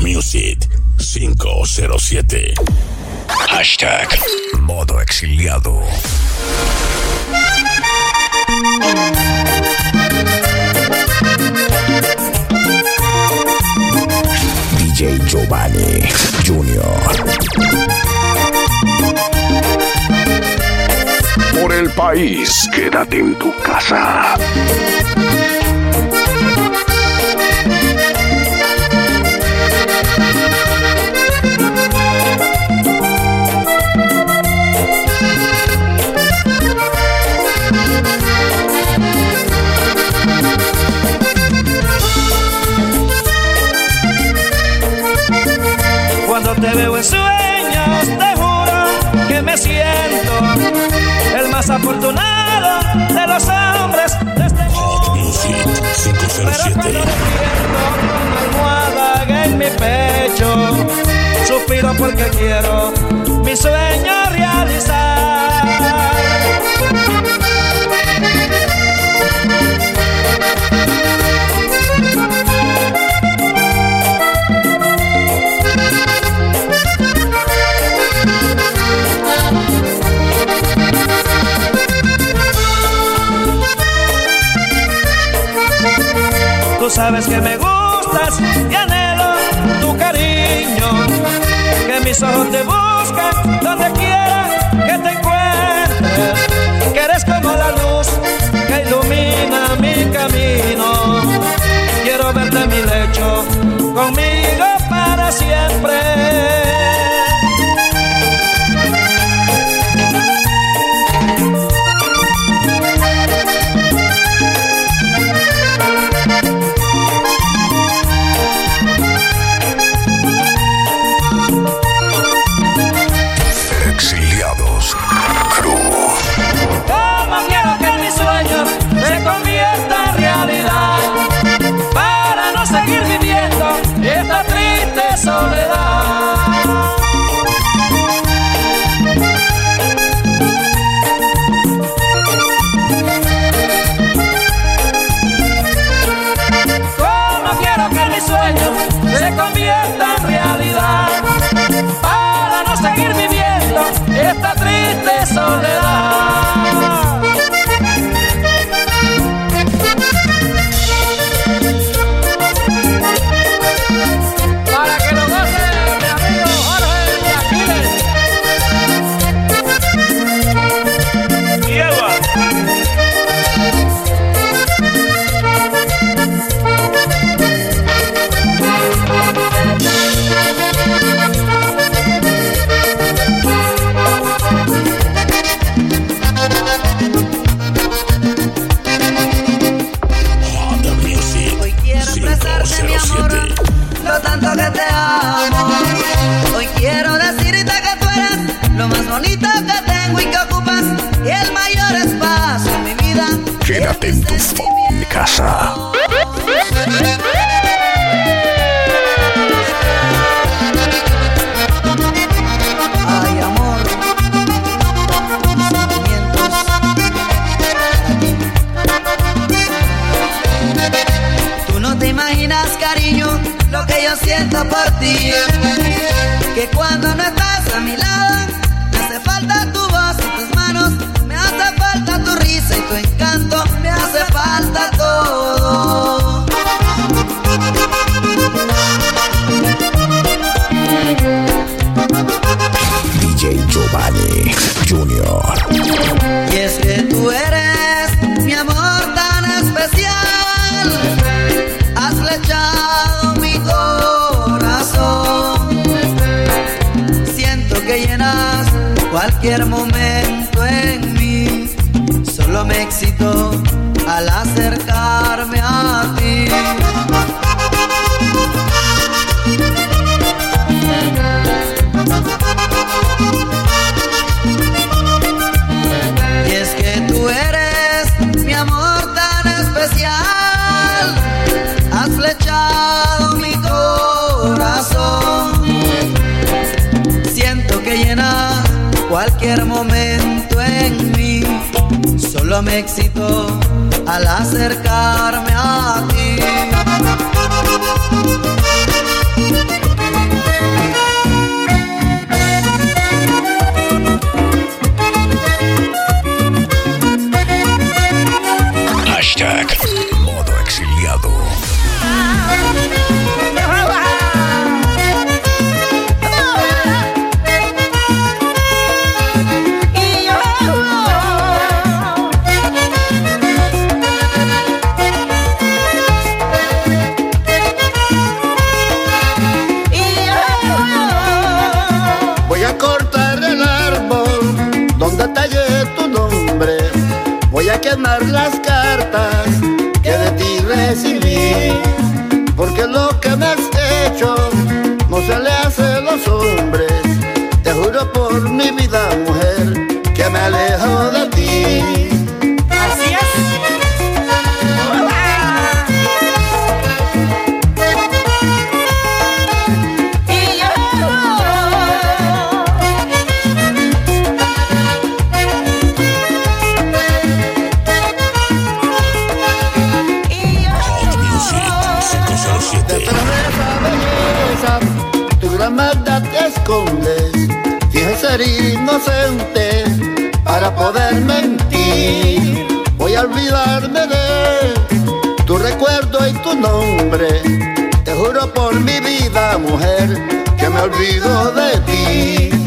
Music 507. Hashtag Modo Exiliado. DJ Giovanni Junior. Por el país, quédate en tu casa. Te veo en sueños, te juro que me siento el más afortunado de los hombres de este mundo. Music 507. Pero almohada en mi pecho, suspiro porque quiero mi sueño realizar. Tú sabes que me gustas y anhelo tu cariño. Que mis ojos te buscan donde quiera que te encuentres. Que eres como la bonito que tengo y que ocupas y el mayor espacio en mi vida. Quédate en tu este mi casa cualquier momento en mí. Solo me excito al hacer primer momento en mí. Solo me excitó al acercarme a ti. por mi vida, mujer, que me alejo de ti. inocente para poder mentir. Voy a olvidarme de tu recuerdo y tu nombre. Te juro por mi vida, mujer, que me olvido de ti.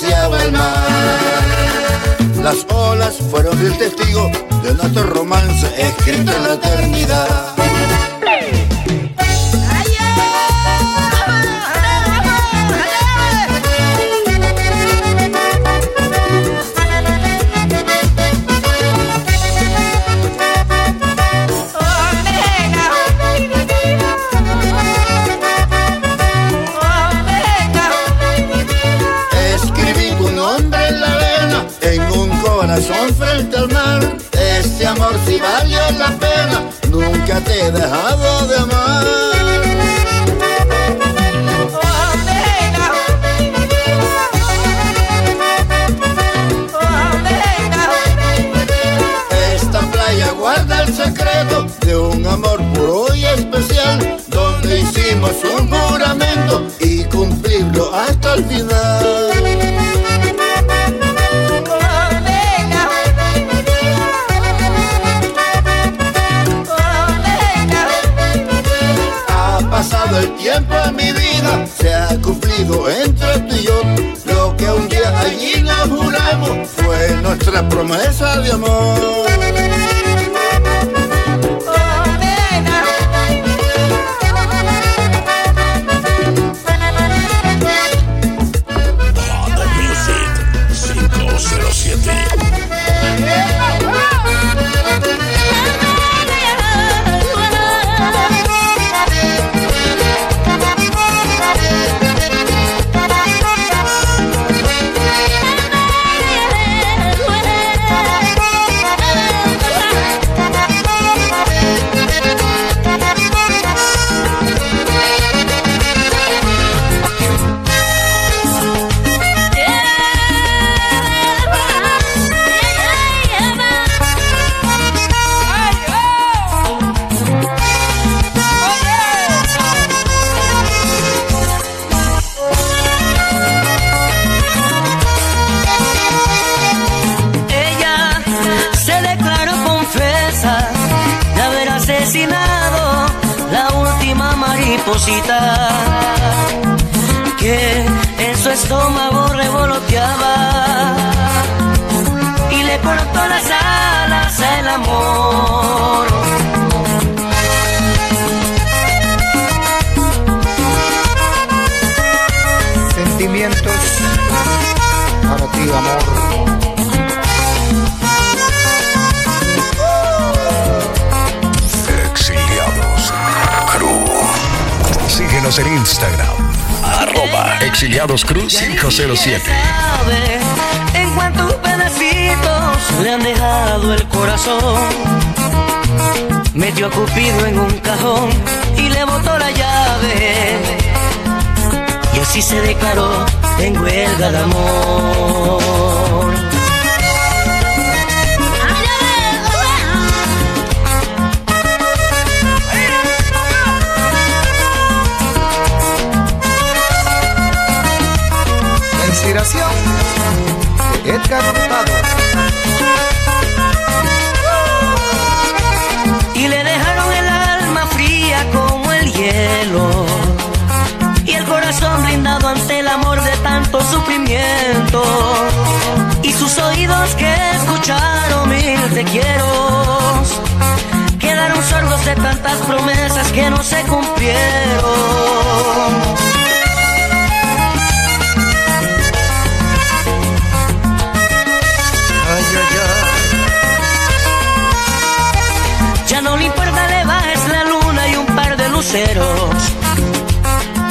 el mar. Las olas fueron el testigo de nuestro romance escrito en la eternidad. si valió la pena, nunca te he dejado de amar. Esta playa guarda el secreto de un amor puro y especial, donde hicimos un juramento y cumplirlo hasta el final. Entre tú y yo. Lo que un día allí nos juramos fue nuestra promesa de amor. Síguenos en Instagram. Arroba Exiliados Cruz 507. sabe en cuántos pedacitos le han dejado el corazón. Metió a Cupido en un cajón y le botó la llave. Y así se declaró en huelga de amor. Y le dejaron el alma fría como el hielo. Y el corazón blindado ante el amor de tanto sufrimiento. Y sus oídos que escucharon mil te quiero. Quedaron sordos de tantas promesas que no se cumplieron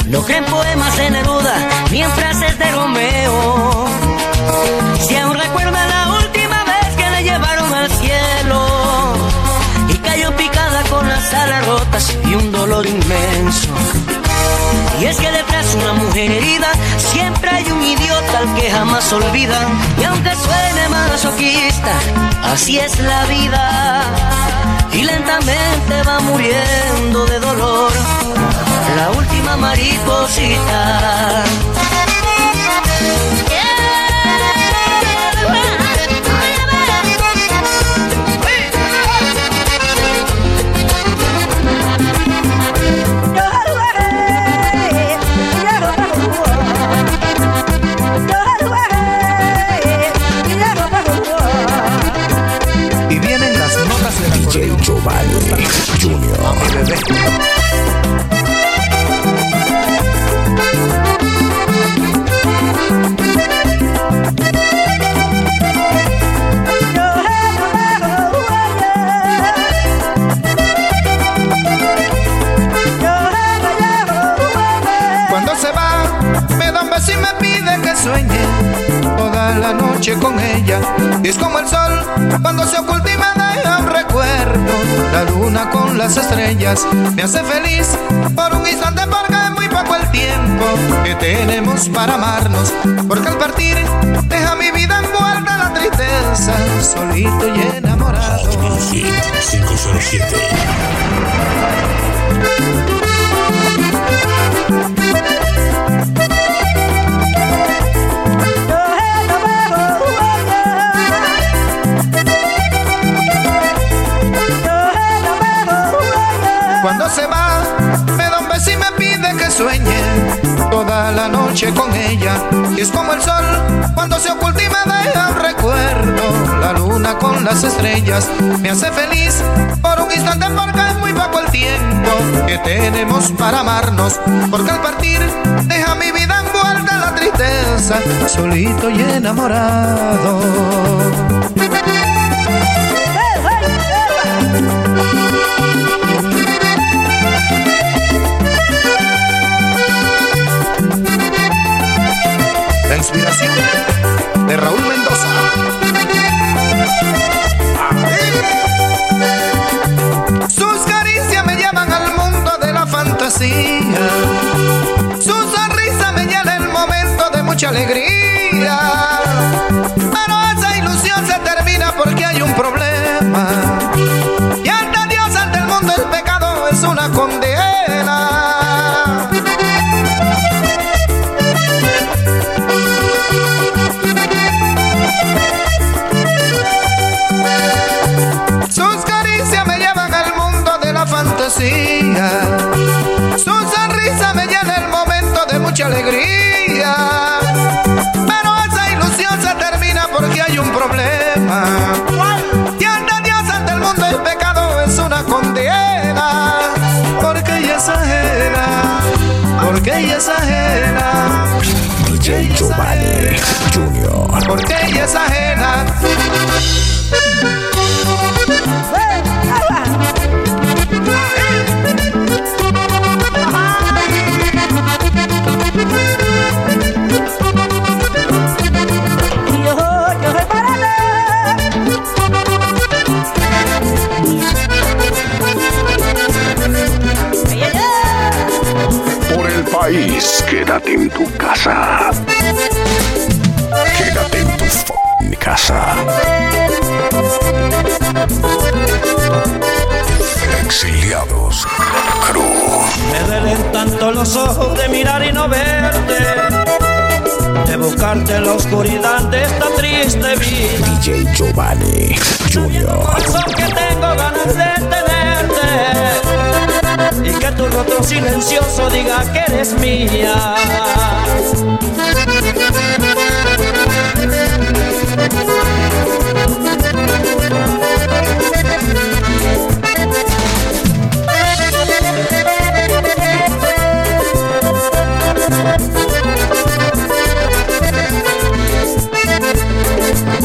No creen poemas de Neruda ni en frases de Romeo. Si aún recuerda la última vez que la llevaron al cielo y cayó picada con las alas rotas y un dolor inmenso. Y es que detrás de una mujer herida siempre hay un idiota al que jamás olvidan. Y aunque suene masoquista, así es la vida. Y lentamente va muriendo de dolor la última mariposita. DJ Giovanni Junior. Me hace feliz por un instante porque es muy poco el tiempo que tenemos para amarnos. Porque al partir deja mi vida envuelta en la tristeza, solito y enamorado. Hit 507. Con las estrellas me hace feliz por un instante porque es muy poco el tiempo que tenemos para amarnos. Porque al partir deja mi vida envuelta en la tristeza, solito y enamorado. La inspiración alegría. Condena. Porque ella es ajena. Porque ella es ajena. DJ Giovanni Jr. Porque ella es ajena. Quédate en tu casa. Quédate en tu f***ing casa. Exiliados. Cruz. Me duelen tanto los ojos de mirar y no verte, de buscarte en la oscuridad de esta triste vida. DJ Giovanni. Corazón que tengo ganas de tenerte que tu rostro silencioso diga que eres mía.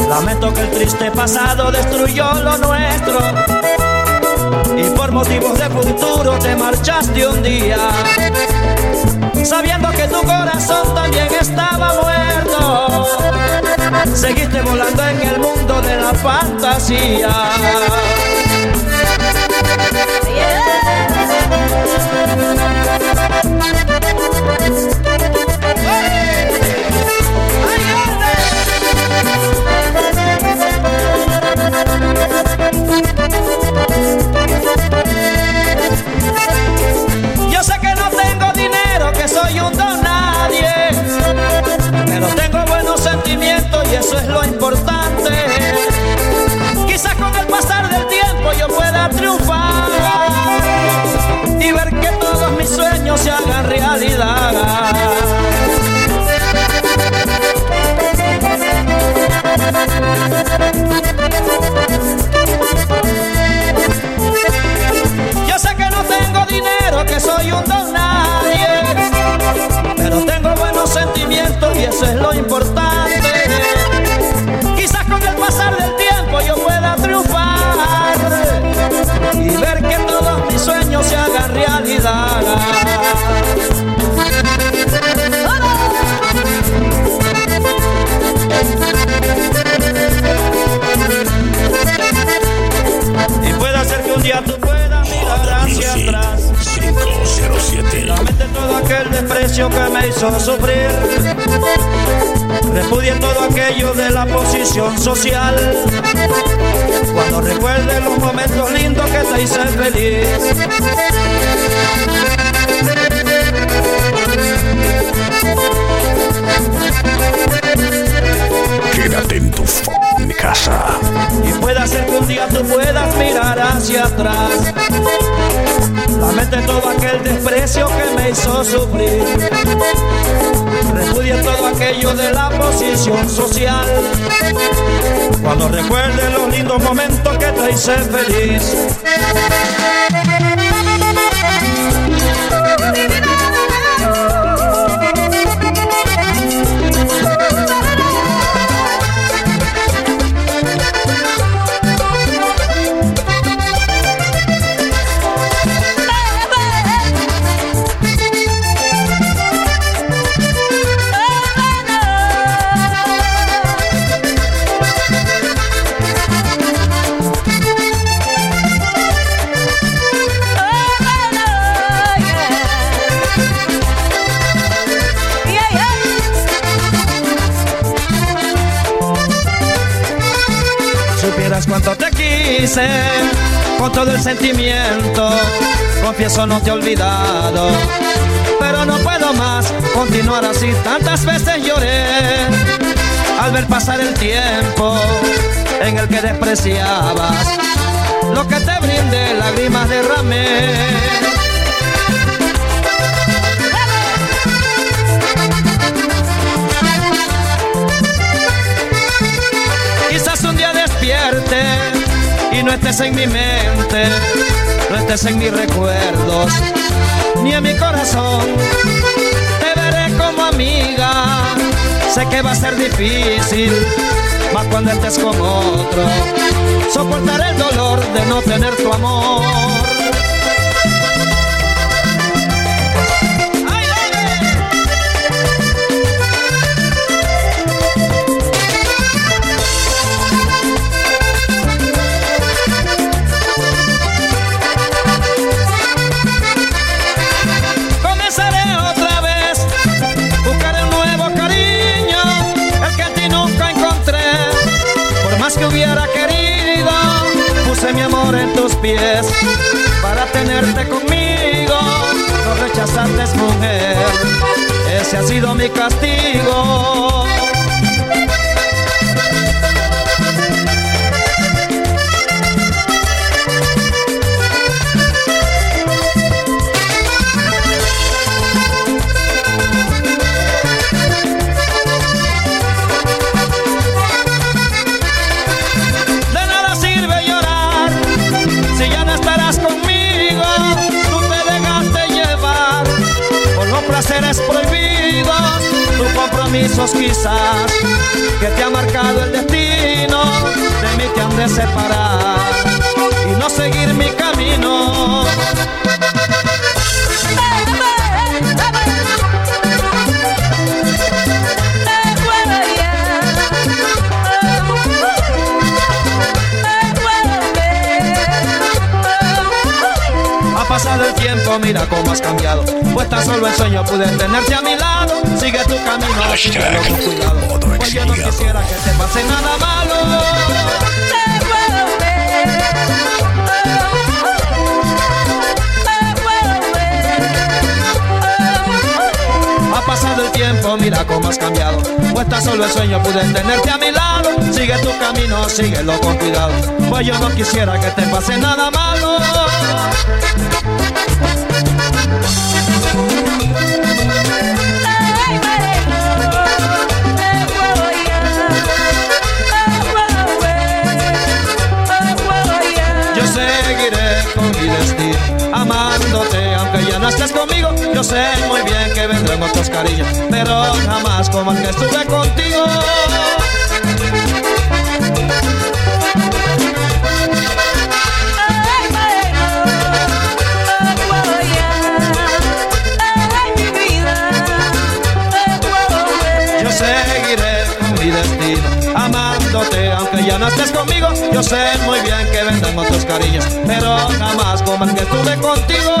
Lamento que el triste pasado destruyó lo nuestro y por motivos de futuro te marchaste un día, sabiendo que tu corazón también estaba muerto. Seguiste volando en el mundo de la fantasía. Es lo importante. Quizás con el pasar del tiempo yo pueda triunfar y ver que todos mis sueños se hagan realidad. Yo sé que no tengo dinero, que soy un don nadie, pero tengo buenos sentimientos y eso es lo importante. Desprecio que me hizo sufrir. Repudie todo aquello de la posición social. Cuando recuerde los momentos lindos que te hice feliz. Hizo sufrir. Repudie todo aquello de la posición social. Cuando recuerde los lindos momentos que te hice feliz. Con todo el sentimiento. Confieso no te he olvidado, pero no puedo más continuar así. Tantas veces lloré al ver pasar el tiempo en el que despreciabas lo que te brindé, lágrimas derramé. No estés en mi mente, no estés en mis recuerdos, ni en mi corazón. Te veré como amiga, sé que va a ser difícil, más cuando estés con otro, soportaré el dolor de no tener tu amor. Para tenerte conmigo. No rechazaste mujer, ese ha sido mi castigo. Mira cómo has cambiado. Pues tan solo el sueño pude tenerte a mi lado. Sigue tu camino, síguelo con cuidado. Pues yo no quisiera que te pase nada malo. Ha pasado el tiempo, mira cómo has cambiado. Pues tan solo el sueño pude tenerte a mi lado. Sigue tu camino, síguelo con cuidado. Pues yo no quisiera que te pase nada malo. Con mi destino, amándote aunque ya no estés conmigo. Yo sé muy bien que vendrán otros cariños, pero jamás como el que estuve contigo. aunque ya no estés conmigo. Yo sé muy bien que vendas otros cariños, pero jamás como el que tuve contigo.